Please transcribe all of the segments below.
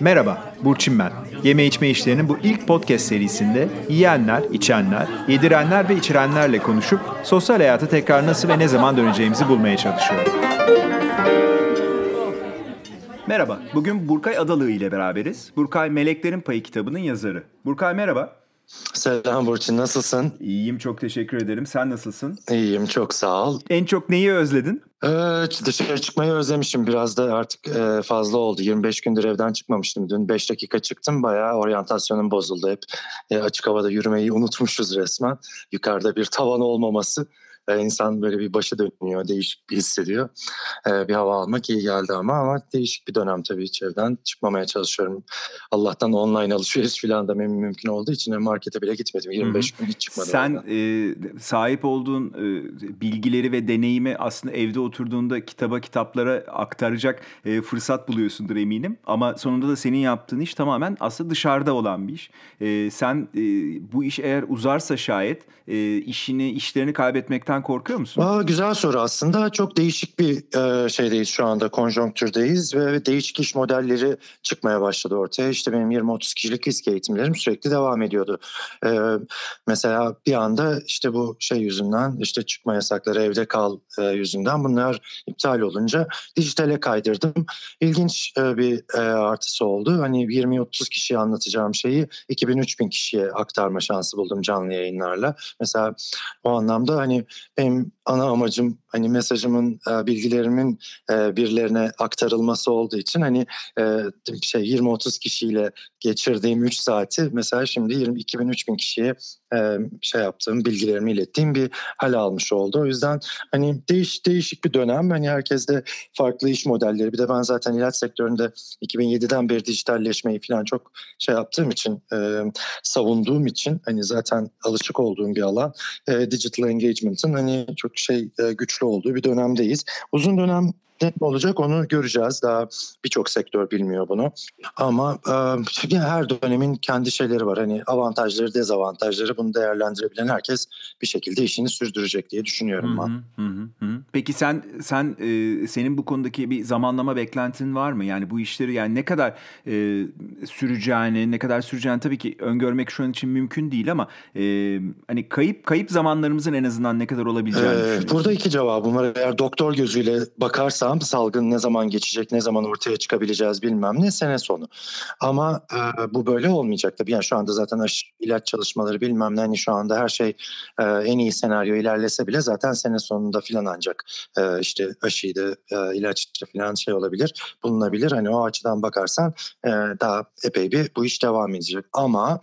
Merhaba, Burçin ben. Yeme içme işlerinin bu ilk podcast serisinde yiyenler, içenler, yedirenler ve içirenlerle konuşup sosyal hayata tekrar nasıl ve ne zaman döneceğimizi bulmaya çalışıyorum. Merhaba, bugün Burkay Adalı ile beraberiz. Burkay Meleklerin Payı kitabının yazarı. Burkay merhaba. Selam Burçin, nasılsın? İyiyim, çok teşekkür ederim. Sen nasılsın? İyiyim, çok sağ ol. En çok neyi özledin? Ee, dışarı çıkmayı özlemişim. Biraz da artık e, fazla oldu. 25 gündür evden çıkmamıştım. Dün 5 dakika çıktım. Bayağı oryantasyonum bozuldu. Hep e, açık havada yürümeyi unutmuşuz resmen. Yukarıda bir tavan olmaması e, insan böyle bir başı dönüyor, değişik bir hissediyor. E, bir hava almak iyi geldi ama ama değişik bir dönem tabii hiç evden çıkmamaya çalışıyorum. Allah'tan online alışveriş falan da mümkün olduğu için markete bile gitmedim. 25 Hı-hı. gün hiç çıkmadım. Sen e, sahip olduğun e, bilgileri ve deneyimi aslında evde oturduğunda kitaba kitaplara aktaracak e, fırsat buluyorsundur eminim. Ama sonunda da senin yaptığın iş tamamen aslında dışarıda olan bir iş. E, sen e, bu iş eğer uzarsa şayet e, işini, işlerini kaybetmekten Gerçekten korkuyor musun? Aa, güzel soru aslında. Çok değişik bir e, şeydeyiz şu anda, konjonktürdeyiz ve değişik iş modelleri çıkmaya başladı ortaya. İşte benim 20-30 kişilik risk eğitimlerim sürekli devam ediyordu. E, mesela bir anda işte bu şey yüzünden, işte çıkma yasakları, evde kal e, yüzünden bunlar iptal olunca dijitale kaydırdım. İlginç e, bir e, artısı oldu. Hani 20-30 kişiye anlatacağım şeyi 2000-3000 kişiye aktarma şansı buldum canlı yayınlarla. Mesela o anlamda hani benim ana amacım hani mesajımın, e, bilgilerimin e, birilerine aktarılması olduğu için hani e, şey 20-30 kişiyle geçirdiğim 3 saati mesela şimdi 20 2000-3000 kişiye şey yaptığım, bilgilerimi ilettiğim bir hal almış oldu. O yüzden hani değiş, değişik bir dönem. Hani herkeste farklı iş modelleri. Bir de ben zaten ilaç sektöründe 2007'den beri dijitalleşmeyi falan çok şey yaptığım için, savunduğum için hani zaten alışık olduğum bir alan. digital engagement'ın hani çok şey güçlü olduğu bir dönemdeyiz. Uzun dönem ne olacak onu göreceğiz. Daha birçok sektör bilmiyor bunu. Ama e, her dönemin kendi şeyleri var. Hani avantajları, dezavantajları bunu değerlendirebilen herkes bir şekilde işini sürdürecek diye düşünüyorum ben. Hı hı, hı. Peki sen sen e, senin bu konudaki bir zamanlama beklentin var mı? Yani bu işleri yani ne kadar e, süreceğini, ne kadar süreceğini tabii ki öngörmek şu an için mümkün değil ama e, hani kayıp kayıp zamanlarımızın en azından ne kadar olabileceğini ee, Burada iki cevabım var. Eğer doktor gözüyle bakarsan Tam salgın ne zaman geçecek, ne zaman ortaya çıkabileceğiz bilmem ne sene sonu. Ama e, bu böyle olmayacak tabii. Yani şu anda zaten aşı, ilaç çalışmaları bilmem ne hani şu anda her şey e, en iyi senaryo ilerlese bile zaten sene sonunda filan ancak e, işte aşıydı, e, ilaçtı filan şey olabilir, bulunabilir. Hani o açıdan bakarsan e, daha epey bir bu iş devam edecek. Ama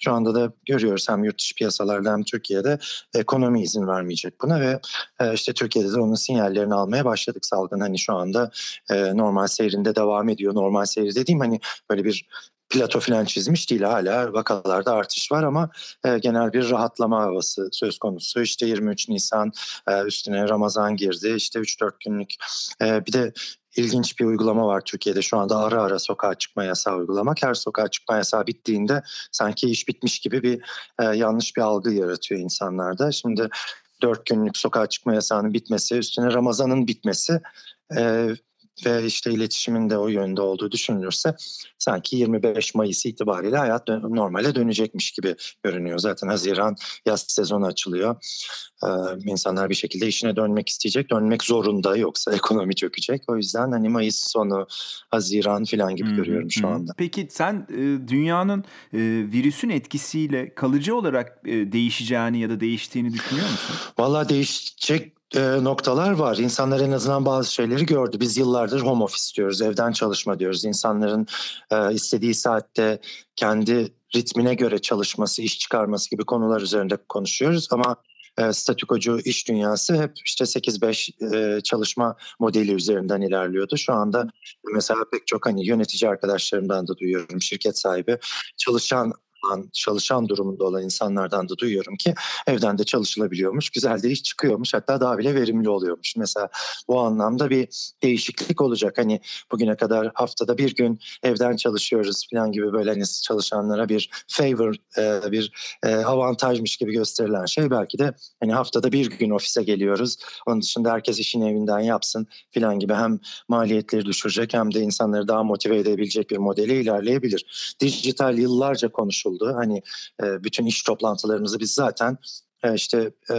şu anda da görüyoruz hem yurt dışı piyasalarda hem Türkiye'de ekonomi izin vermeyecek buna ve e, işte Türkiye'de de onun sinyallerini almaya başladık salgın hani şu anda e, normal seyrinde devam ediyor. Normal seyri dediğim hani böyle bir plato falan çizmiş değil hala vakalarda artış var ama e, genel bir rahatlama havası söz konusu. İşte 23 Nisan e, üstüne Ramazan girdi işte 3-4 günlük e, bir de ilginç bir uygulama var Türkiye'de şu anda ara ara sokağa çıkma yasağı uygulamak. Her sokağa çıkma yasağı bittiğinde sanki iş bitmiş gibi bir e, yanlış bir algı yaratıyor insanlarda. Şimdi dört günlük sokağa çıkma yasağının bitmesi, üstüne Ramazan'ın bitmesi e, ve işte iletişimin de o yönde olduğu düşünülürse sanki 25 Mayıs itibariyle hayat dön- normale dönecekmiş gibi görünüyor. Zaten Haziran yaz sezonu açılıyor. Ee, insanlar bir şekilde işine dönmek isteyecek. Dönmek zorunda yoksa ekonomi çökecek. O yüzden hani Mayıs sonu, Haziran falan gibi hmm, görüyorum şu anda. Peki sen e, dünyanın e, virüsün etkisiyle kalıcı olarak e, değişeceğini ya da değiştiğini düşünüyor musun? Valla değişecek e, noktalar var. İnsanlar en azından bazı şeyleri gördü. Biz yıllardır home office diyoruz, evden çalışma diyoruz. İnsanların e, istediği saatte kendi ritmine göre çalışması, iş çıkarması gibi konular üzerinde konuşuyoruz. Ama e, statükocu iş dünyası hep işte 8-5 e, çalışma modeli üzerinden ilerliyordu. Şu anda mesela pek çok hani yönetici arkadaşlarımdan da duyuyorum şirket sahibi çalışan olan, çalışan durumunda olan insanlardan da duyuyorum ki evden de çalışılabiliyormuş. Güzel de iş çıkıyormuş. Hatta daha bile verimli oluyormuş. Mesela bu anlamda bir değişiklik olacak. Hani bugüne kadar haftada bir gün evden çalışıyoruz falan gibi böyle hani çalışanlara bir favor, e, bir e, avantajmış gibi gösterilen şey belki de hani haftada bir gün ofise geliyoruz. Onun dışında herkes işini evinden yapsın falan gibi hem maliyetleri düşürecek hem de insanları daha motive edebilecek bir modele ilerleyebilir. Dijital yıllarca konuşuldu. Hani e, bütün iş toplantılarımızı biz zaten e, işte e,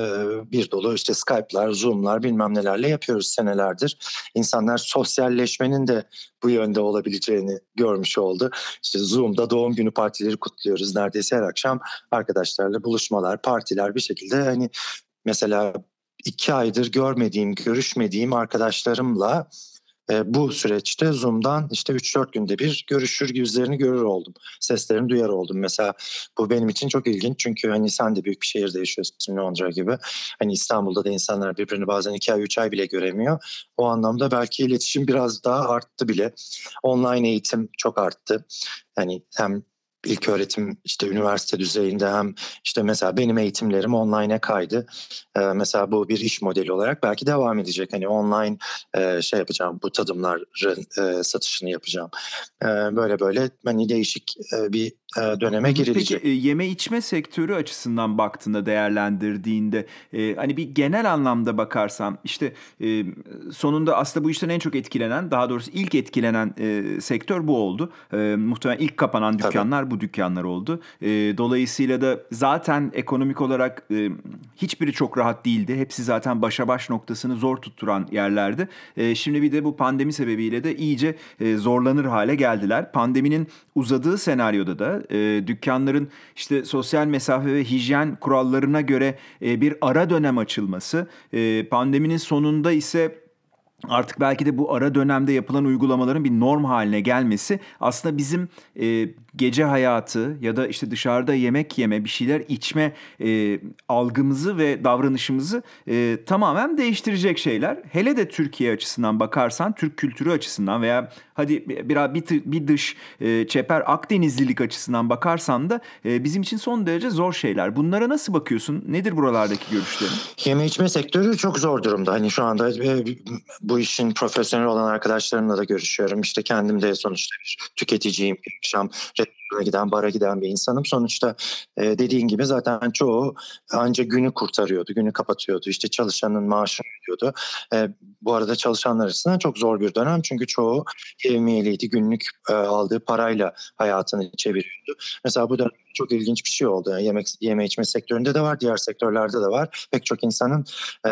bir dolu işte Skype'lar, Zoom'lar bilmem nelerle yapıyoruz senelerdir. İnsanlar sosyalleşmenin de bu yönde olabileceğini görmüş oldu. İşte Zoom'da doğum günü partileri kutluyoruz. Neredeyse her akşam arkadaşlarla buluşmalar, partiler bir şekilde hani mesela iki aydır görmediğim, görüşmediğim arkadaşlarımla e, bu süreçte Zoom'dan işte 3-4 günde bir görüşür yüzlerini görür oldum. Seslerini duyar oldum. Mesela bu benim için çok ilginç çünkü hani sen de büyük bir şehirde yaşıyorsun Londra gibi. Hani İstanbul'da da insanlar birbirini bazen 2 ay 3 ay bile göremiyor. O anlamda belki iletişim biraz daha arttı bile. Online eğitim çok arttı. Hani hem ilk öğretim işte üniversite düzeyinde hem işte mesela benim eğitimlerim online'e kaydı. Ee, mesela bu bir iş modeli olarak belki devam edecek. Hani online e, şey yapacağım bu tadımların e, satışını yapacağım. E, böyle böyle hani değişik e, bir e, döneme girilecek. Peki e, yeme içme sektörü açısından baktığında değerlendirdiğinde e, hani bir genel anlamda bakarsan işte e, sonunda aslında bu işten en çok etkilenen daha doğrusu ilk etkilenen e, sektör bu oldu. E, muhtemelen ilk kapanan dükkanlar Tabii. bu dükkanlar oldu. E, dolayısıyla da zaten ekonomik olarak e, hiçbiri çok rahat değildi. Hepsi zaten başa baş noktasını zor tutturan yerlerdi. E, şimdi bir de bu pandemi sebebiyle de iyice e, zorlanır hale geldiler. Pandeminin uzadığı senaryoda da e, dükkanların işte sosyal mesafe ve hijyen kurallarına göre e, bir ara dönem açılması, e, pandeminin sonunda ise artık belki de bu ara dönemde yapılan uygulamaların bir norm haline gelmesi aslında bizim e, gece hayatı ya da işte dışarıda yemek yeme, bir şeyler içme e, algımızı ve davranışımızı e, tamamen değiştirecek şeyler. Hele de Türkiye açısından bakarsan, Türk kültürü açısından veya hadi biraz bir, bir dış e, çeper Akdenizlilik açısından bakarsan da e, bizim için son derece zor şeyler. Bunlara nasıl bakıyorsun? Nedir buralardaki görüşlerin? Yeme içme sektörü çok zor durumda. Hani şu anda e, bu işin profesyonel olan arkadaşlarımla da görüşüyorum. İşte kendim de sonuçta bir tüketiciyim. Akşam restorana giden, bara giden bir insanım. Sonuçta e, dediğin gibi zaten çoğu ancak günü kurtarıyordu, günü kapatıyordu. İşte çalışanın maaşını ödüyordu. E, bu arada çalışanlar açısından çok zor bir dönem. Çünkü çoğu yevmiyeliydi, günlük e, aldığı parayla hayatını çeviriyordu. Mesela bu dönem çok ilginç bir şey oldu. Yani yemek yeme içme sektöründe de var, diğer sektörlerde de var. Pek çok insanın e,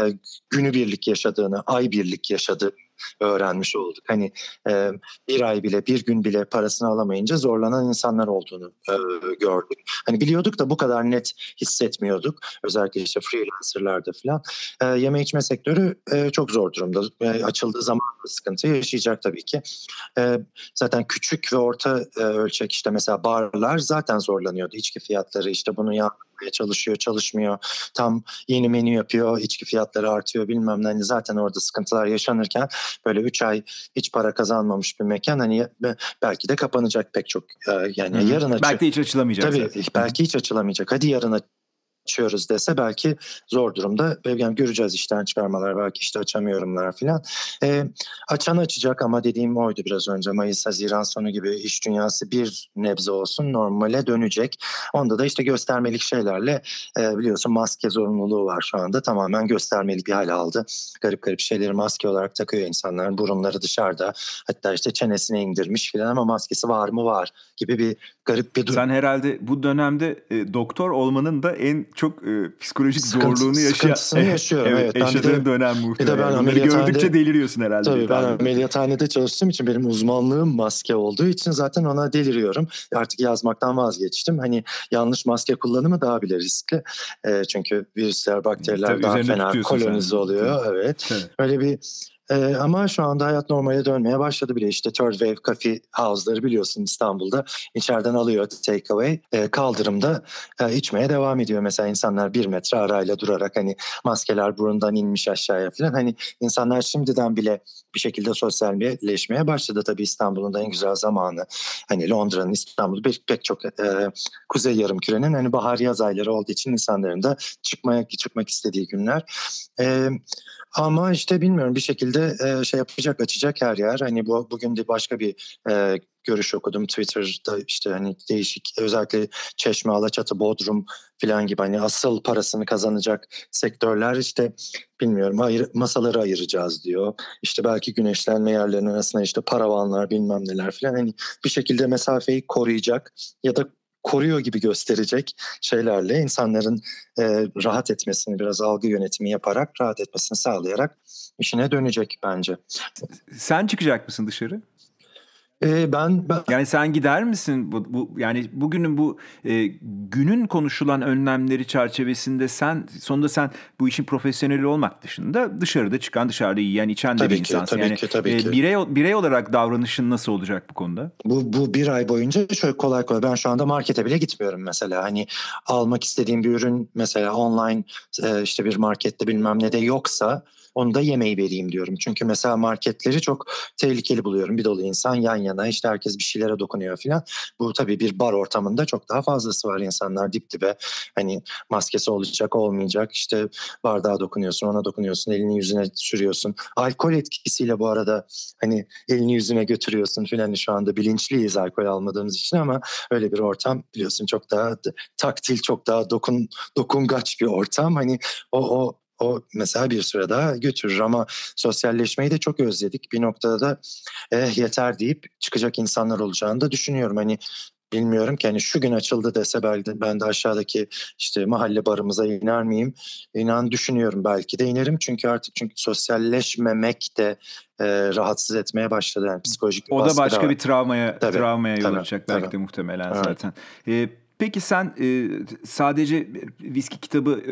günü birlik yaşadığını, ay birlik yaşadığı öğrenmiş olduk. Hani e, bir ay bile bir gün bile parasını alamayınca zorlanan insanlar olduğunu e, gördük. Hani biliyorduk da bu kadar net hissetmiyorduk. Özellikle işte freelancerlarda falan. E, yeme içme sektörü e, çok zor durumda. E, açıldığı zaman sıkıntı yaşayacak tabii ki. E, zaten küçük ve orta e, ölçek işte mesela barlar zaten zorlanıyordu. İçki fiyatları işte bunu ya çalışıyor, çalışmıyor. Tam yeni menü yapıyor, içki fiyatları artıyor bilmem ne. Hani zaten orada sıkıntılar yaşanırken böyle 3 ay hiç para kazanmamış bir mekan hani belki de kapanacak pek çok e, yani hmm. yarın açı. Belki hiç açılamayacak. Tabii zaten. belki hiç açılamayacak. Hadi yarın açıyoruz dese belki zor durumda. Yani göreceğiz işten çıkarmalar belki işte açamıyorumlar falan. E, açan açacak ama dediğim oydu biraz önce Mayıs, Haziran sonu gibi iş dünyası bir nebze olsun normale dönecek. Onda da işte göstermelik şeylerle e, biliyorsun maske zorunluluğu var şu anda. Tamamen göstermelik bir hal aldı. Garip garip şeyleri maske olarak takıyor insanlar. Burunları dışarıda hatta işte çenesine indirmiş falan ama maskesi var mı var gibi bir garip bir durum. Sen herhalde bu dönemde e, doktor olmanın da en çok e, psikolojik Sıkıntı, zorluğunu yaşa sıkıntısını yaşıyorum. evet, evet yaşadığın de, dönem muhtemelen. Bir de ben gördükçe deliriyorsun herhalde. Tabii ben ameliyathanede çalıştığım için benim uzmanlığım maske olduğu için zaten ona deliriyorum. Artık yazmaktan vazgeçtim. Hani yanlış maske kullanımı daha bile riskli. E, çünkü virüsler, bakteriler Tabii, daha fena kolonize oluyor. Evet. Tabii. Öyle bir Ee, ama şu anda hayat normale dönmeye başladı bile. İşte Third Wave Coffee House'ları biliyorsun İstanbul'da. içeriden alıyor takeaway. Ee, kaldırımda e, içmeye devam ediyor. Mesela insanlar bir metre arayla durarak hani maskeler burundan inmiş aşağıya falan. Hani insanlar şimdiden bile bir şekilde sosyalleşmeye başladı. Tabii İstanbul'un da en güzel zamanı. Hani Londra'nın İstanbul'u pek, pek çok e, kuzey yarım kürenin hani bahar yaz ayları olduğu için insanların da çıkmaya çıkmak istediği günler. E, ama işte bilmiyorum bir şekilde e, şey yapacak açacak her yer. Hani bu bugün de başka bir e, görüş okudum Twitter'da işte hani değişik özellikle Çeşme, Alaçatı, Bodrum falan gibi hani asıl parasını kazanacak sektörler işte bilmiyorum ayır, masaları ayıracağız diyor. İşte belki güneşlenme yerlerinin arasında işte paravanlar bilmem neler falan hani bir şekilde mesafeyi koruyacak ya da koruyor gibi gösterecek şeylerle insanların e, rahat etmesini biraz algı yönetimi yaparak rahat etmesini sağlayarak işine dönecek bence. Sen çıkacak mısın dışarı? Ee, ben, ben yani sen gider misin bu, bu yani bugünün bu e, günün konuşulan önlemleri çerçevesinde sen sonunda sen bu işin profesyoneli olmak dışında dışarıda çıkan dışarıda yiyen içen de bir insansın. Tabii yani ki, tabii e, ki. birey birey olarak davranışın nasıl olacak bu konuda? Bu bu bir ay boyunca şöyle kolay kolay ben şu anda markete bile gitmiyorum mesela. Hani almak istediğim bir ürün mesela online e, işte bir markette bilmem ne de yoksa onu da yemeği vereyim diyorum. Çünkü mesela marketleri çok tehlikeli buluyorum. Bir dolu insan yan yana işte herkes bir şeylere dokunuyor falan. Bu tabii bir bar ortamında çok daha fazlası var insanlar dip dibe. Hani maskesi olacak olmayacak işte bardağa dokunuyorsun ona dokunuyorsun elini yüzüne sürüyorsun. Alkol etkisiyle bu arada hani elini yüzüne götürüyorsun filan şu anda bilinçliyiz alkol almadığımız için ama öyle bir ortam biliyorsun çok daha taktil çok daha dokun dokungaç bir ortam. Hani o, o o mesela bir süre daha götürür ama sosyalleşmeyi de çok özledik. Bir noktada da eh yeter deyip çıkacak insanlar olacağını da düşünüyorum. Hani bilmiyorum ki hani şu gün açıldı dese belki ben de aşağıdaki işte mahalle barımıza iner miyim? İnan düşünüyorum belki de inerim çünkü artık çünkü sosyalleşmemek de e, rahatsız etmeye başladı yani psikolojik bir O da başka bir travmaya tabii, travmaya yol açacak belki tabii. de muhtemelen evet. zaten. Ee, Peki sen e, sadece viski kitabı e,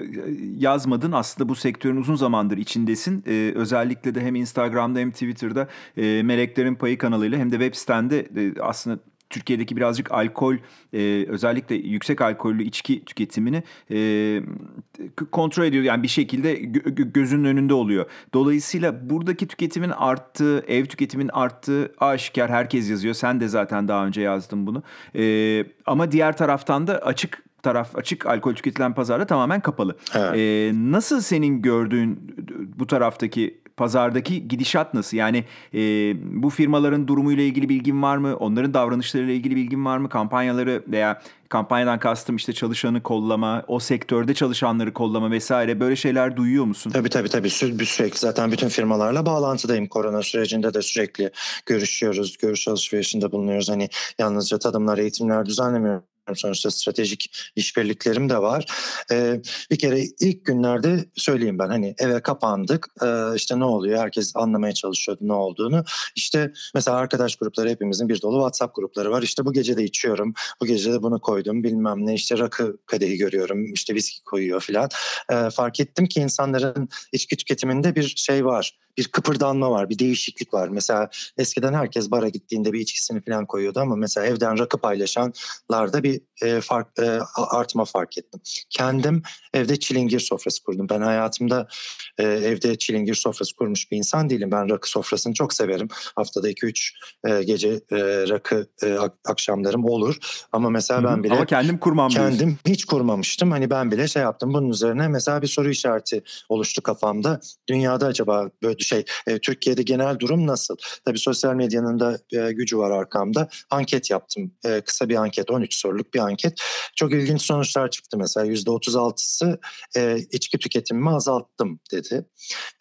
yazmadın. Aslında bu sektörün uzun zamandır içindesin. E, özellikle de hem Instagram'da hem Twitter'da e, Meleklerin Payı kanalıyla hem de web sitende e, aslında Türkiye'deki birazcık alkol e, özellikle yüksek alkollü içki tüketimini e, kontrol ediyor. Yani bir şekilde gö- gözünün önünde oluyor. Dolayısıyla buradaki tüketimin arttığı, ev tüketimin arttığı aşikar herkes yazıyor. Sen de zaten daha önce yazdın bunu. E, ama diğer taraftan da açık taraf açık alkol tüketilen pazarda tamamen kapalı. Evet. Ee, nasıl senin gördüğün bu taraftaki pazardaki gidişat nasıl? Yani e, bu firmaların durumuyla ilgili bilgin var mı? Onların davranışlarıyla ilgili bilgin var mı? Kampanyaları veya kampanyadan kastım işte çalışanı kollama, o sektörde çalışanları kollama vesaire böyle şeyler duyuyor musun? Tabii tabii tabii Sü- sürekli zaten bütün firmalarla bağlantıdayım. Korona sürecinde de sürekli görüşüyoruz, görüş alışverişinde bulunuyoruz. Hani yalnızca tadımlar, eğitimler düzenlemiyoruz sonuçta stratejik işbirliklerim de var. Ee, bir kere ilk günlerde söyleyeyim ben hani eve kapandık ee, işte ne oluyor herkes anlamaya çalışıyordu ne olduğunu. İşte mesela arkadaş grupları hepimizin bir dolu WhatsApp grupları var işte bu gece de içiyorum bu gece de bunu koydum bilmem ne işte rakı kadehi görüyorum işte viski koyuyor filan. Ee, fark ettim ki insanların içki tüketiminde bir şey var bir kıpırdanma var, bir değişiklik var. Mesela eskiden herkes bara gittiğinde bir içkisini falan koyuyordu ama mesela evden rakı paylaşanlarda bir e, fark e, artma fark ettim. Kendim evde çilingir sofrası kurdum. Ben hayatımda e, evde çilingir sofrası kurmuş bir insan değilim. Ben rakı sofrasını çok severim. Haftada 2-3 e, gece e, rakı e, akşamlarım olur. Ama mesela ben bile ama kendim kurmam Kendim diyorsun. hiç kurmamıştım. Hani ben bile şey yaptım. Bunun üzerine mesela bir soru işareti oluştu kafamda. Dünyada acaba böyle şey e, Türkiye'de genel durum nasıl? Tabii sosyal medyanın da e, gücü var arkamda. Anket yaptım. E, kısa bir anket 13 soruluk bir anket. Çok ilginç sonuçlar çıktı mesela. %36'sı e, içki tüketimimi azalttım dedi.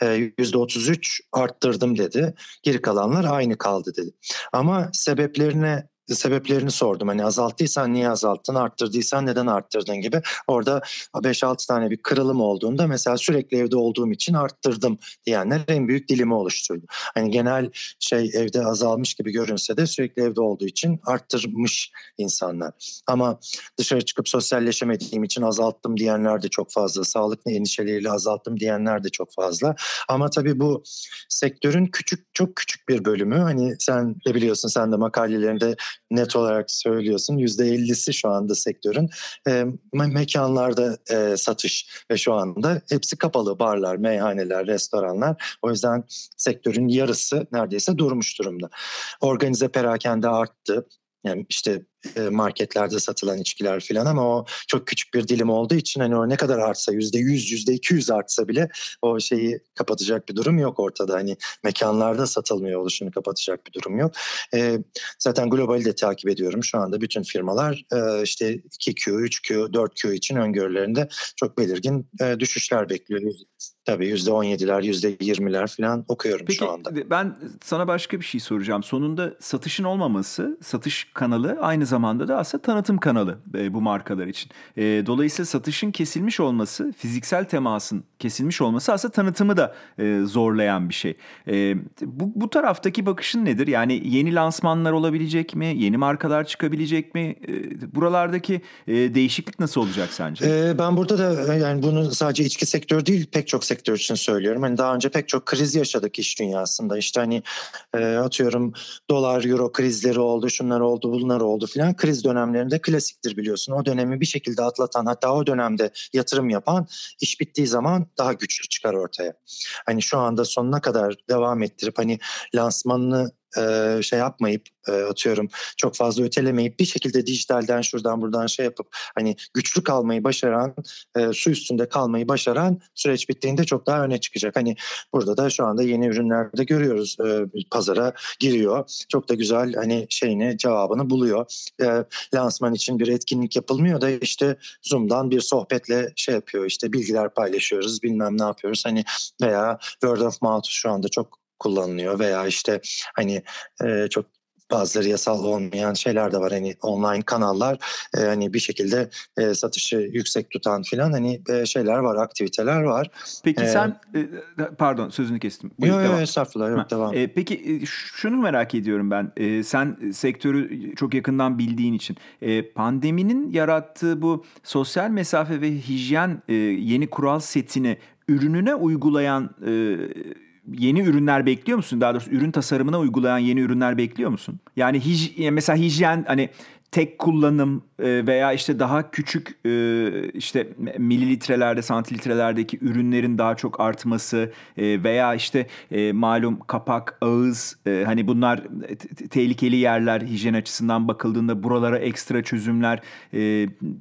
E, %33 arttırdım dedi. Geri kalanlar aynı kaldı dedi. Ama sebeplerine sebeplerini sordum. Hani azalttıysan niye azalttın, arttırdıysan neden arttırdın gibi. Orada 5-6 tane bir kırılım olduğunda mesela sürekli evde olduğum için arttırdım diyenler en büyük dilimi oluşturdu. Hani genel şey evde azalmış gibi görünse de sürekli evde olduğu için arttırmış insanlar. Ama dışarı çıkıp sosyalleşemediğim için azalttım diyenler de çok fazla. Sağlık endişeleriyle azalttım diyenler de çok fazla. Ama tabii bu sektörün küçük çok küçük bir bölümü. Hani sen de biliyorsun sen de makalelerinde net olarak söylüyorsun. Yüzde ellisi şu anda sektörün e, mekanlarda e, satış ve şu anda hepsi kapalı barlar, meyhaneler, restoranlar. O yüzden sektörün yarısı neredeyse durmuş durumda. Organize perakende arttı. Yani işte marketlerde satılan içkiler falan ama o çok küçük bir dilim olduğu için hani o ne kadar artsa yüzde yüz yüzde iki yüz artsa bile o şeyi kapatacak bir durum yok ortada. Hani mekanlarda satılmıyor oluşunu kapatacak bir durum yok. E, zaten globali de takip ediyorum. Şu anda bütün firmalar e, işte 2Q, 3Q, 4Q için öngörülerinde çok belirgin e, düşüşler bekliyor. Tabii yüzde on yediler, yüzde yirmiler falan okuyorum Peki, şu anda. ben sana başka bir şey soracağım. Sonunda satışın olmaması, satış kanalı aynı zamanda da aslında tanıtım kanalı e, bu markalar için. E, dolayısıyla satışın kesilmiş olması, fiziksel temasın kesilmiş olması aslında tanıtımı da e, zorlayan bir şey. Bu, bu taraftaki bakışın nedir? Yani yeni lansmanlar olabilecek mi? Yeni markalar çıkabilecek mi? Buralardaki değişiklik nasıl olacak sence? Ben burada da yani bunu sadece içki sektörü değil pek çok sektör için söylüyorum. Hani daha önce pek çok kriz yaşadık iş dünyasında. İşte hani atıyorum dolar euro krizleri oldu, şunlar oldu, bunlar oldu filan. Kriz dönemlerinde klasiktir biliyorsun. O dönemi bir şekilde atlatan hatta o dönemde yatırım yapan iş bittiği zaman daha güçlü çıkar ortaya. Hani şu anda sonuna kadar devam ettirip hani lansmanını şey yapmayıp atıyorum çok fazla ötelemeyip bir şekilde dijitalden şuradan buradan şey yapıp hani güçlü kalmayı başaran su üstünde kalmayı başaran süreç bittiğinde çok daha öne çıkacak. Hani burada da şu anda yeni ürünlerde görüyoruz pazara giriyor. Çok da güzel hani şeyini cevabını buluyor. Lansman için bir etkinlik yapılmıyor da işte Zoom'dan bir sohbetle şey yapıyor işte bilgiler paylaşıyoruz bilmem ne yapıyoruz. Hani veya word of mouth şu anda çok kullanılıyor veya işte hani e, çok bazıları yasal olmayan şeyler de var hani online kanallar e, hani bir şekilde e, satışı yüksek tutan filan hani e, şeyler var aktiviteler var. Peki ee, sen e, pardon sözünü kestim. Yok yok estağfurullah yok, devam. E, peki e, şunu merak ediyorum ben e, sen sektörü çok yakından bildiğin için e, pandeminin yarattığı bu sosyal mesafe ve hijyen e, yeni kural setini ürününe uygulayan e, yeni ürünler bekliyor musun? Daha doğrusu ürün tasarımına uygulayan yeni ürünler bekliyor musun? Yani hij, mesela hijyen hani tek kullanım e, veya işte daha küçük e, işte mililitrelerde, santilitrelerdeki ürünlerin daha çok artması e, veya işte malum kapak, ağız hani bunlar tehlikeli yerler hijyen açısından bakıldığında buralara ekstra çözümler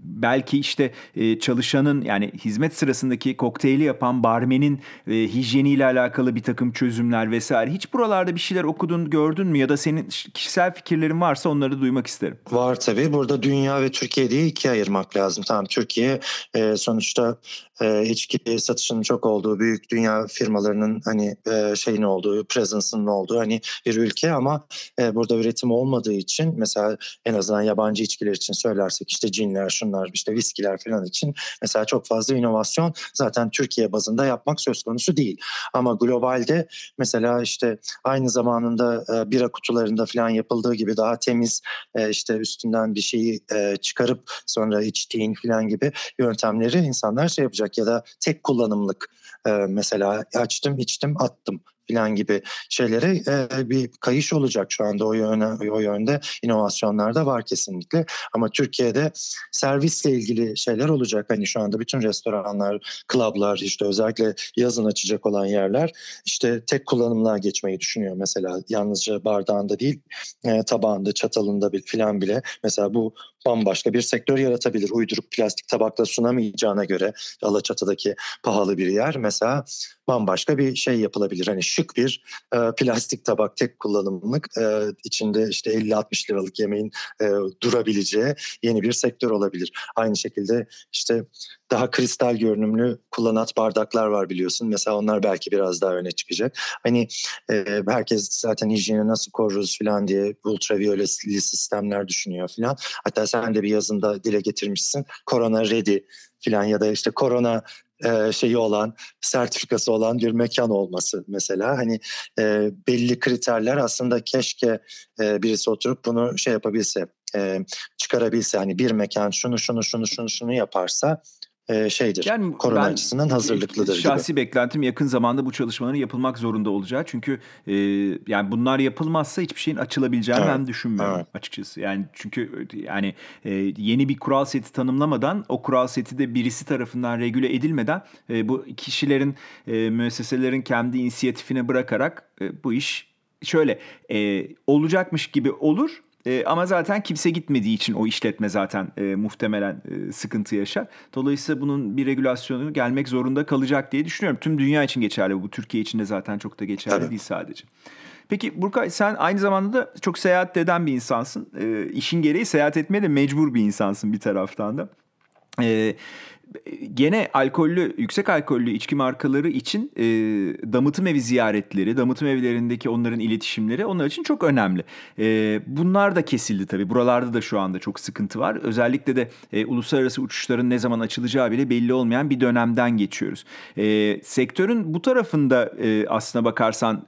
belki işte çalışanın yani hizmet sırasındaki kokteyli yapan barmenin hijyeniyle alakalı bir takım çözümler vesaire. Hiç buralarda bir şeyler okudun, gördün mü ya da senin kişisel fikirlerin varsa onları duymak isterim. Var tabii. Burada dünya ve Türkiye diye ikiye ayırmak lazım. Tamam Türkiye e, sonuçta e, içki satışının çok olduğu büyük dünya firmalarının hani e, şeyin olduğu, presence'ının olduğu hani bir ülke ama e, burada üretim olmadığı için mesela en azından yabancı içkiler için söylersek işte cinler, şunlar, işte viskiler falan için mesela çok fazla inovasyon zaten Türkiye bazında yapmak söz konusu değil. Ama globalde mesela işte aynı zamanında e, bira kutularında falan yapıldığı gibi daha temiz e, işte üstünden bir şeyi e, çıkarıp sonra içtiğin falan gibi yöntemleri insanlar şey yapacak ya da tek kullanımlık e, mesela açtım içtim attım falan gibi şeylere e, bir kayış olacak şu anda o yöne o yönde inovasyonlar da var kesinlikle ama Türkiye'de servisle ilgili şeyler olacak hani şu anda bütün restoranlar, klublar işte özellikle yazın açacak olan yerler işte tek kullanımlığa geçmeyi düşünüyor mesela yalnızca bardağında değil e, tabağında, çatalında filan bile mesela bu bambaşka bir sektör yaratabilir. Uyduruk plastik tabakla sunamayacağına göre Alaçatı'daki pahalı bir yer mesela bambaşka bir şey yapılabilir. Hani şık bir e, plastik tabak tek kullanımlık e, içinde işte 50-60 liralık yemeğin e, durabileceği yeni bir sektör olabilir. Aynı şekilde işte daha kristal görünümlü kullanat bardaklar var biliyorsun. Mesela onlar belki biraz daha öne çıkacak. Hani e, herkes zaten hijyeni nasıl koruruz falan diye ultraviyoleli sistemler düşünüyor falan. Hatta sen de bir yazında dile getirmişsin. Korona ready falan ya da işte korona e, şeyi olan, sertifikası olan bir mekan olması mesela. Hani e, belli kriterler aslında keşke e, birisi oturup bunu şey yapabilse, e, çıkarabilse. Hani bir mekan şunu şunu şunu şunu şunu yaparsa e, şeydir. Yani korona ben, açısından hazırlıklıdır şahsi gibi. beklentim yakın zamanda bu çalışmaların yapılmak zorunda olacağı. Çünkü e, yani bunlar yapılmazsa hiçbir şeyin açılabileceğini evet. ben düşünmüyorum evet. açıkçası. Yani çünkü yani e, yeni bir kural seti tanımlamadan o kural seti de birisi tarafından regüle edilmeden e, bu kişilerin e, müesseselerin kendi inisiyatifine bırakarak e, bu iş şöyle e, olacakmış gibi olur e, ama zaten kimse gitmediği için o işletme zaten e, muhtemelen e, sıkıntı yaşar. Dolayısıyla bunun bir regülasyonu gelmek zorunda kalacak diye düşünüyorum. Tüm dünya için geçerli bu. Türkiye için de zaten çok da geçerli Tabii. değil sadece. Peki Burkay sen aynı zamanda da çok seyahat eden bir insansın. E, işin gereği seyahat etmeye de mecbur bir insansın bir taraftan da. E, gene alkollü, yüksek alkollü içki markaları için e, damıtım evi ziyaretleri, damıtım evlerindeki onların iletişimleri onlar için çok önemli. E, bunlar da kesildi tabii. Buralarda da şu anda çok sıkıntı var. Özellikle de e, uluslararası uçuşların ne zaman açılacağı bile belli olmayan bir dönemden geçiyoruz. E, sektörün bu tarafında e, aslına bakarsan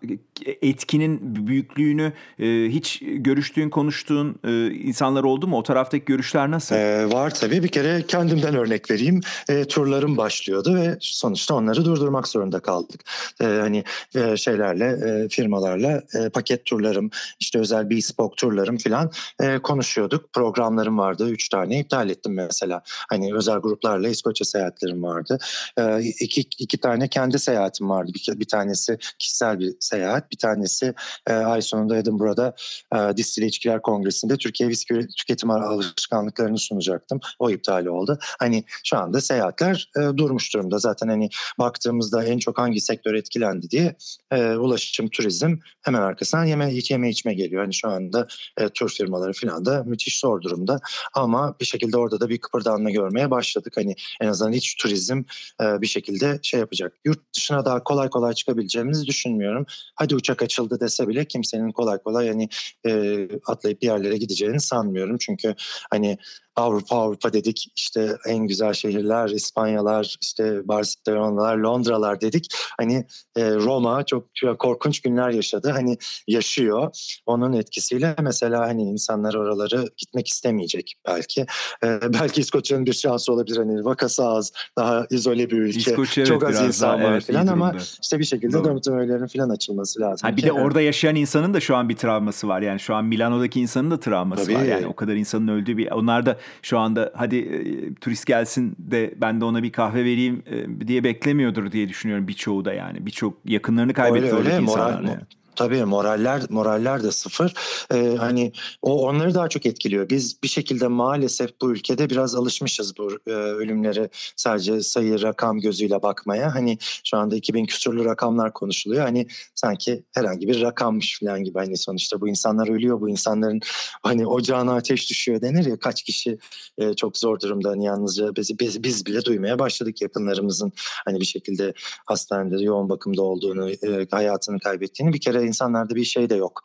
etkinin büyüklüğünü e, hiç görüştüğün, konuştuğun e, insanlar oldu mu? O taraftaki görüşler nasıl? Ee, var tabii. Bir kere kendimden örnek vereyim e, turlarım başlıyordu ve sonuçta onları durdurmak zorunda kaldık. E, hani e, şeylerle e, firmalarla e, paket turlarım işte özel bir spoke turlarım falan e, konuşuyorduk. Programlarım vardı. Üç tane iptal ettim mesela. Hani özel gruplarla İskoçya seyahatlerim vardı. E, iki, iki tane kendi seyahatim vardı. Bir, bir tanesi kişisel bir seyahat. Bir tanesi e, ay sonunda Edinburgh'da e, Distile İçkiler Kongresi'nde Türkiye viski tüketim alışkanlıklarını sunacaktım. O iptal oldu. Hani şu anda seyahatler e, durmuş durumda. Zaten hani baktığımızda en çok hangi sektör etkilendi diye e, ulaşım, turizm hemen arkasından yeme, yeme içme geliyor. Hani şu anda e, tur firmaları falan da müthiş zor durumda. Ama bir şekilde orada da bir kıpırdanma görmeye başladık. Hani en azından hiç turizm e, bir şekilde şey yapacak. Yurt dışına daha kolay kolay çıkabileceğimizi düşünmüyorum. Hadi uçak açıldı dese bile kimsenin kolay kolay hani e, atlayıp bir yerlere gideceğini sanmıyorum. Çünkü hani Avrupa Avrupa dedik işte en güzel şehirler İspanyalar işte Barcelona'lar Londra'lar dedik hani e, Roma çok, çok korkunç günler yaşadı hani yaşıyor onun etkisiyle mesela hani insanlar oraları gitmek istemeyecek belki e, belki İskoçya'nın bir şansı olabilir hani vakası az daha izole bir ülke İskoçya, çok evet, az insan daha, var evet, falan ama işte bir şekilde Doğru. falan açılması lazım. Ha, bir de orada yaşayan insanın da şu an bir travması var yani şu an Milano'daki insanın da travması Tabii. var yani o kadar insanın öldüğü bir onlar da şu anda hadi e, turist gelsin de ben de ona bir kahve vereyim e, diye beklemiyordur diye düşünüyorum birçoğu da yani. Birçok yakınlarını kaybetti öyle, öyle, insanlar. Moral, yani. Tabii moraller moraller de sıfır. Ee, hani o onları daha çok etkiliyor. Biz bir şekilde maalesef bu ülkede biraz alışmışız bu e, ölümleri sadece sayı rakam gözüyle bakmaya. Hani şu anda 2000 küsurlu rakamlar konuşuluyor. Hani sanki herhangi bir rakammış falan gibi. Hani sonuçta bu insanlar ölüyor. Bu insanların hani ocağına ateş düşüyor denir ya kaç kişi e, çok zor durumda. Hani yalnızca biz, biz, biz bile duymaya başladık yakınlarımızın hani bir şekilde hastanede yoğun bakımda olduğunu, e, hayatını kaybettiğini bir kere insanlarda bir şey de yok.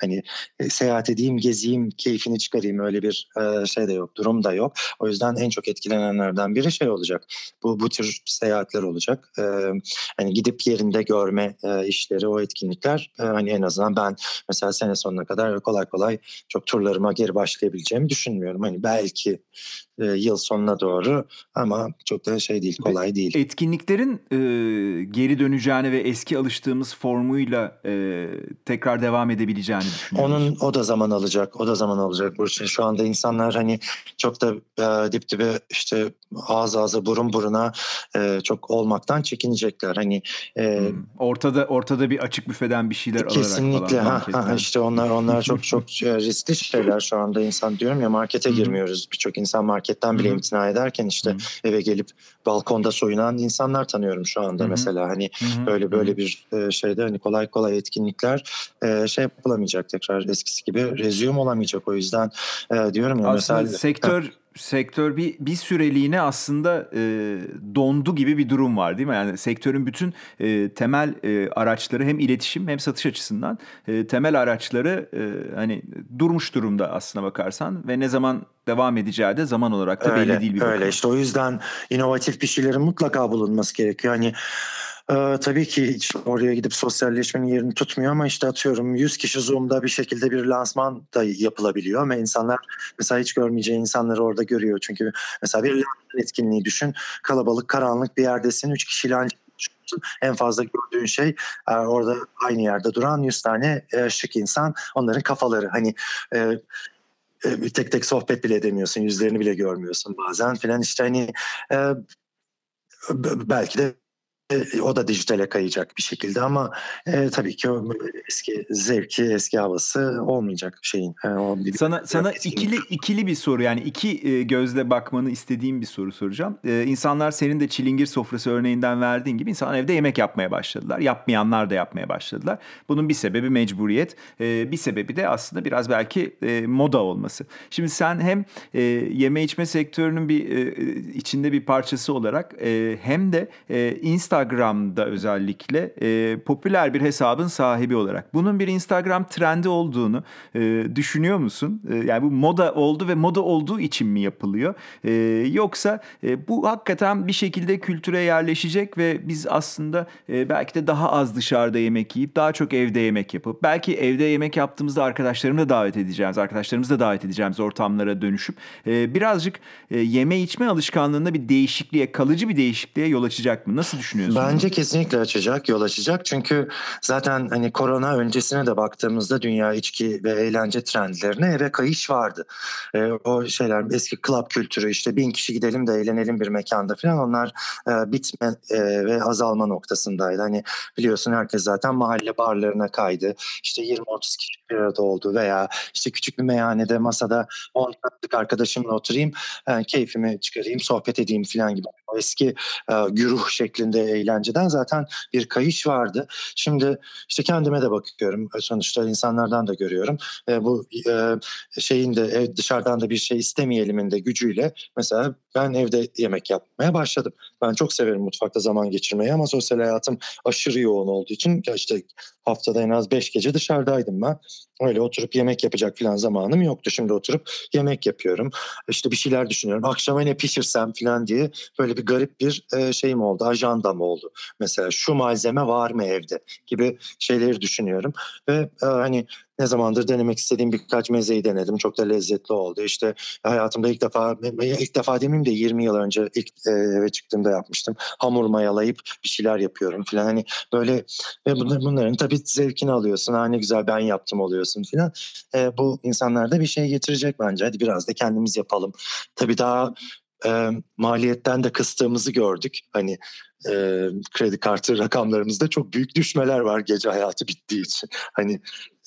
Hani e, seyahat edeyim, gezeyim, keyfini çıkarayım öyle bir e, şey de yok, durum da yok. O yüzden en çok etkilenenlerden biri şey olacak. Bu bu tür seyahatler olacak. E, hani gidip yerinde görme e, işleri, o etkinlikler e, hani en azından ben mesela sene sonuna kadar kolay kolay çok turlarıma geri başlayabileceğimi düşünmüyorum. Hani belki e, yıl sonuna doğru ama çok da şey değil, kolay değil. Etkinliklerin e, geri döneceğini ve eski alıştığımız formuyla e, tekrar devam edebileceğini Onun o da zaman alacak. O da zaman alacak. Bu şey, şu anda insanlar hani çok da e, dip dibe işte ağız ağza burun buruna e, çok olmaktan çekinecekler. Hani e, hmm. ortada ortada bir açık büfeden bir şeyler kesinlikle, alarak falan. Ha, işte onlar onlar çok çok riskli şeyler şu anda insan diyorum ya markete girmiyoruz. Birçok insan marketten bile imtina ederken işte eve gelip balkonda soyunan insanlar tanıyorum şu anda mesela. Hani böyle böyle bir e, şeyde hani kolay kolay etkinlikler e, şey yapılamayacak tekrar eskisi gibi rezyum olamayacak. O yüzden e, diyorum ya Aslında mesela sektör sektör bir bir süreliğine aslında e, dondu gibi bir durum var değil mi? Yani sektörün bütün e, temel e, araçları hem iletişim hem satış açısından e, temel araçları e, hani durmuş durumda aslına bakarsan ve ne zaman devam edeceği de zaman olarak da öyle, belli değil bir Öyle bakıma. işte o yüzden inovatif bir şeylerin mutlaka bulunması gerekiyor. Hani ee, tabii ki hiç oraya gidip sosyalleşmenin yerini tutmuyor ama işte atıyorum 100 kişi Zoom'da bir şekilde bir lansman da yapılabiliyor ama insanlar mesela hiç görmeyeceği insanları orada görüyor. Çünkü mesela bir etkinliği düşün kalabalık karanlık bir yerdesin 3 kişiyle en fazla gördüğün şey e, orada aynı yerde duran 100 tane e, şık insan onların kafaları. Hani e, tek tek sohbet bile edemiyorsun yüzlerini bile görmüyorsun bazen filan. İşte hani belki de o da dijitale kayacak bir şekilde ama e, tabii ki o eski zevki, eski havası olmayacak şeyin. E, o bir sana sana ikili ikili bir soru yani iki e, gözle bakmanı istediğim bir soru soracağım. E, insanlar senin de çilingir sofrası örneğinden verdiğin gibi insan evde yemek yapmaya başladılar. Yapmayanlar da yapmaya başladılar. Bunun bir sebebi mecburiyet. E, bir sebebi de aslında biraz belki e, moda olması. Şimdi sen hem e, yeme içme sektörünün bir e, içinde bir parçası olarak e, hem de e, Insta Instagram'da özellikle e, popüler bir hesabın sahibi olarak. Bunun bir Instagram trendi olduğunu e, düşünüyor musun? E, yani bu moda oldu ve moda olduğu için mi yapılıyor? E, yoksa e, bu hakikaten bir şekilde kültüre yerleşecek ve biz aslında e, belki de daha az dışarıda yemek yiyip daha çok evde yemek yapıp belki evde yemek yaptığımızda arkadaşlarımı da davet edeceğimiz, arkadaşlarımızı da davet edeceğimiz ortamlara dönüşüp e, birazcık e, yeme içme alışkanlığında bir değişikliğe, kalıcı bir değişikliğe yol açacak mı? Nasıl düşünüyorsun? Düşünüyorsun? Bence kesinlikle açacak, yol açacak. Çünkü zaten hani korona öncesine de baktığımızda dünya içki ve eğlence trendlerine eve kayış vardı. E, o şeyler eski club kültürü işte bin kişi gidelim de eğlenelim bir mekanda falan onlar e, bitme e, ve azalma noktasındaydı. Hani biliyorsun herkes zaten mahalle barlarına kaydı. İşte 20-30 kişi bir arada oldu veya işte küçük bir meyhanede masada 10 saatlik arkadaşımla oturayım, e, keyfimi çıkarayım, sohbet edeyim falan gibi. Eski e, güruh şeklinde eğlenceden zaten bir kayış vardı. Şimdi işte kendime de bakıyorum. Sonuçta insanlardan da görüyorum. E, bu e, şeyin de ev, dışarıdan da bir şey istemeyelimin de gücüyle mesela ben evde yemek yapmaya başladım. Ben çok severim mutfakta zaman geçirmeyi ama sosyal hayatım aşırı yoğun olduğu için işte haftada en az beş gece dışarıdaydım ben. Öyle oturup yemek yapacak falan zamanım yoktu. Şimdi oturup yemek yapıyorum. İşte bir şeyler düşünüyorum. Akşama ne pişirsem falan diye böyle bir garip bir e, şeyim oldu. Ajandam oldu. Mesela şu malzeme var mı evde gibi şeyleri düşünüyorum. Ve e, hani ne zamandır denemek istediğim birkaç mezeyi denedim. Çok da lezzetli oldu. İşte hayatımda ilk defa, ilk defa demeyeyim de 20 yıl önce ilk e, eve çıktığımda yapmıştım. Hamur mayalayıp bir şeyler yapıyorum falan. Hani böyle ve bunlar, bunların tabii zevkini alıyorsun. Ha ne güzel ben yaptım oluyorsun falan. E, bu insanlarda bir şey getirecek bence. Hadi biraz da kendimiz yapalım. Tabii daha e, maliyetten de kıstığımızı gördük. Hani e, kredi kartı rakamlarımızda çok büyük düşmeler var gece hayatı bittiği için. Hani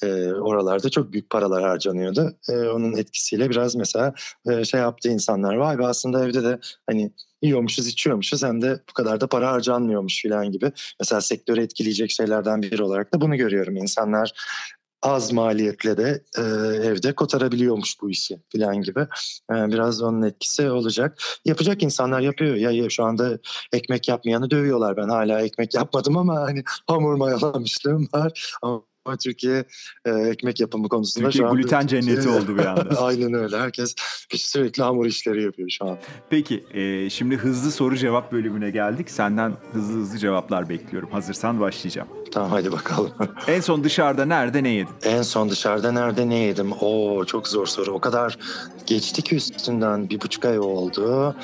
e, oralarda çok büyük paralar harcanıyordu. E, onun etkisiyle biraz mesela e, şey yaptı insanlar. Vay be aslında evde de hani yiyormuşuz, içiyormuşuz hem de bu kadar da para harcanmıyormuş falan gibi. Mesela sektörü etkileyecek şeylerden biri olarak da bunu görüyorum. İnsanlar az maliyetle de e, evde kotarabiliyormuş bu işi falan gibi. E, biraz onun etkisi olacak. Yapacak insanlar yapıyor. Ya, ya şu anda ekmek yapmayanı dövüyorlar. Ben hala ekmek yapmadım ama hani hamur mayalamışlığım var. Ama ama Türkiye e, ekmek yapımı konusunda Türkiye şu anda... gluten cenneti oldu bir anda. Aynen öyle. Herkes sürekli hamur işleri yapıyor şu an. Peki e, şimdi hızlı soru cevap bölümüne geldik. Senden hızlı hızlı cevaplar bekliyorum. Hazırsan başlayacağım. Tamam hadi bakalım. en son dışarıda nerede ne yedin? En son dışarıda nerede ne yedim? Oo çok zor soru. O kadar geçti ki üstünden bir buçuk ay oldu.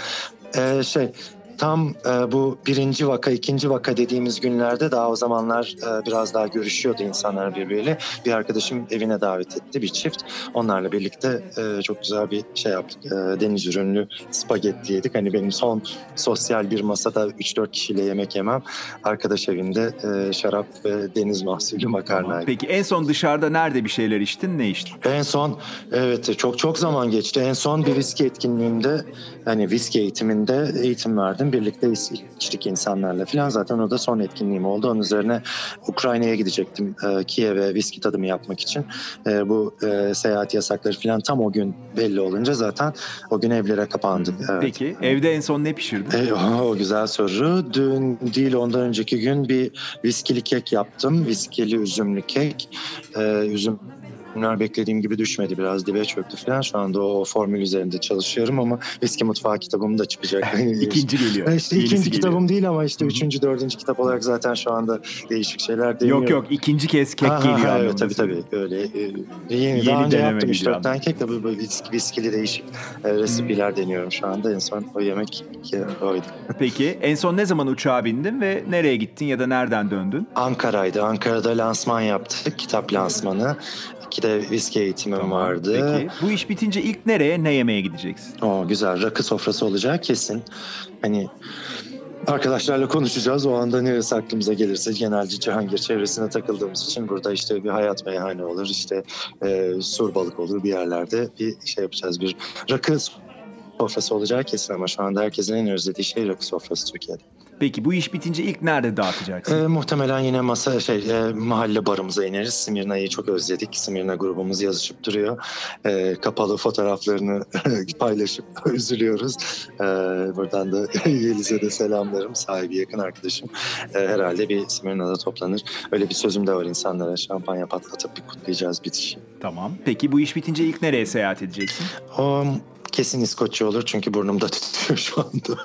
Ee, şey tam e, bu birinci vaka, ikinci vaka dediğimiz günlerde daha o zamanlar e, biraz daha görüşüyordu insanlar birbiriyle. Bir arkadaşım evine davet etti bir çift. Onlarla birlikte e, çok güzel bir şey yaptık. E, deniz ürünlü spagetti yedik. Hani benim son sosyal bir masada 3-4 kişiyle yemek yemem. Arkadaş evinde e, şarap ve deniz mahsulü makarnaydı. Peki en son dışarıda nerede bir şeyler içtin? Ne içtin? En son evet çok çok zaman geçti. En son bir viski etkinliğimde hani viski eğitiminde eğitim verdim. Birlikte içtik insanlarla falan. Zaten o da son etkinliğim oldu. Onun üzerine Ukrayna'ya gidecektim. E, Kiev'e viski tadımı yapmak için. E, bu e, seyahat yasakları falan tam o gün belli olunca zaten o gün evlere kapandık. Evet. Peki evde en son ne pişirdin? E, o güzel soru. Dün değil ondan önceki gün bir viskili kek yaptım. Viskili üzümlü kek. E, üzüm Ürünler beklediğim gibi düşmedi. Biraz dibe çöktü falan. Şu anda o formül üzerinde çalışıyorum ama eski mutfağı kitabım da çıkacak. ikinci geliyor. İşte ikinci geliyor. kitabım değil ama işte üçüncü, dördüncü kitap olarak zaten şu anda değişik şeyler deniyorum. Yok yok ikinci kez kek ha, geliyor. Ha, evet tabii tabii. Öyle, e, yeni, yeni daha önce yaptım 3-4 tane kek de böyle viskili değişik e, resipiler hmm. deniyorum şu anda. En son o yemek oydu. Peki en son ne zaman uçağa bindin ve nereye gittin ya da nereden döndün? Ankara'ydı. Ankara'da lansman yaptık. Kitap lansmanı. İki de viski eğitimim tamam, vardı. Peki bu iş bitince ilk nereye ne yemeye gideceksin? O güzel rakı sofrası olacağı kesin. Hani Arkadaşlarla konuşacağız. O anda neresi aklımıza gelirse genelde Cihangir çevresine takıldığımız için burada işte bir hayat meyhane olur, işte e, sur balık olur bir yerlerde bir şey yapacağız. Bir rakı sofrası olacağı kesin ama şu anda herkesin en özlediği şey rakı sofrası Türkiye'de. Peki bu iş bitince ilk nerede dağıtacaksın? E, muhtemelen yine masa şey e, mahalle barımıza ineriz. Simirna'yı çok özledik. Simirna grubumuz yazışıp duruyor. E, kapalı fotoğraflarını paylaşıp üzülüyoruz. E, buradan da Yeliz'e de selamlarım. Sahibi yakın arkadaşım. E, herhalde bir Simirna'da toplanır. Öyle bir sözüm de var insanlara. Şampanya patlatıp bir kutlayacağız bitişi. Tamam. Peki bu iş bitince ilk nereye seyahat edeceksin? Um, kesin İskoçya olur çünkü burnumda tutuyor şu anda.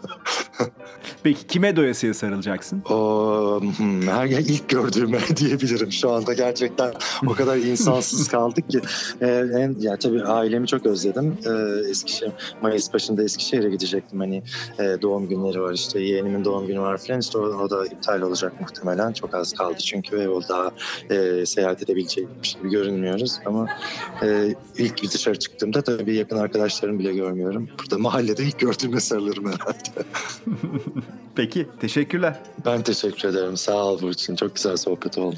Peki kime doyasıya sarılacaksın? O, hmm, her ilk gördüğüme diyebilirim şu anda gerçekten o kadar insansız kaldık ki. Ee, en, ya tabii ailemi çok özledim. Ee, Eskişehir, Mayıs başında Eskişehir'e gidecektim. Hani e, doğum günleri var işte yeğenimin doğum günü var falan işte o, o da iptal olacak muhtemelen. Çok az kaldı çünkü ve o daha e, seyahat edebilecekmiş gibi görünmüyoruz ama e, ilk bir dışarı çıktığımda tabii yakın arkadaşlarım bile görmüyorum. Burada mahallede ilk gördüğüm sarılırım herhalde. Peki teşekkürler. Ben teşekkür ederim. Sağ ol Burçin. Çok güzel sohbet oldu.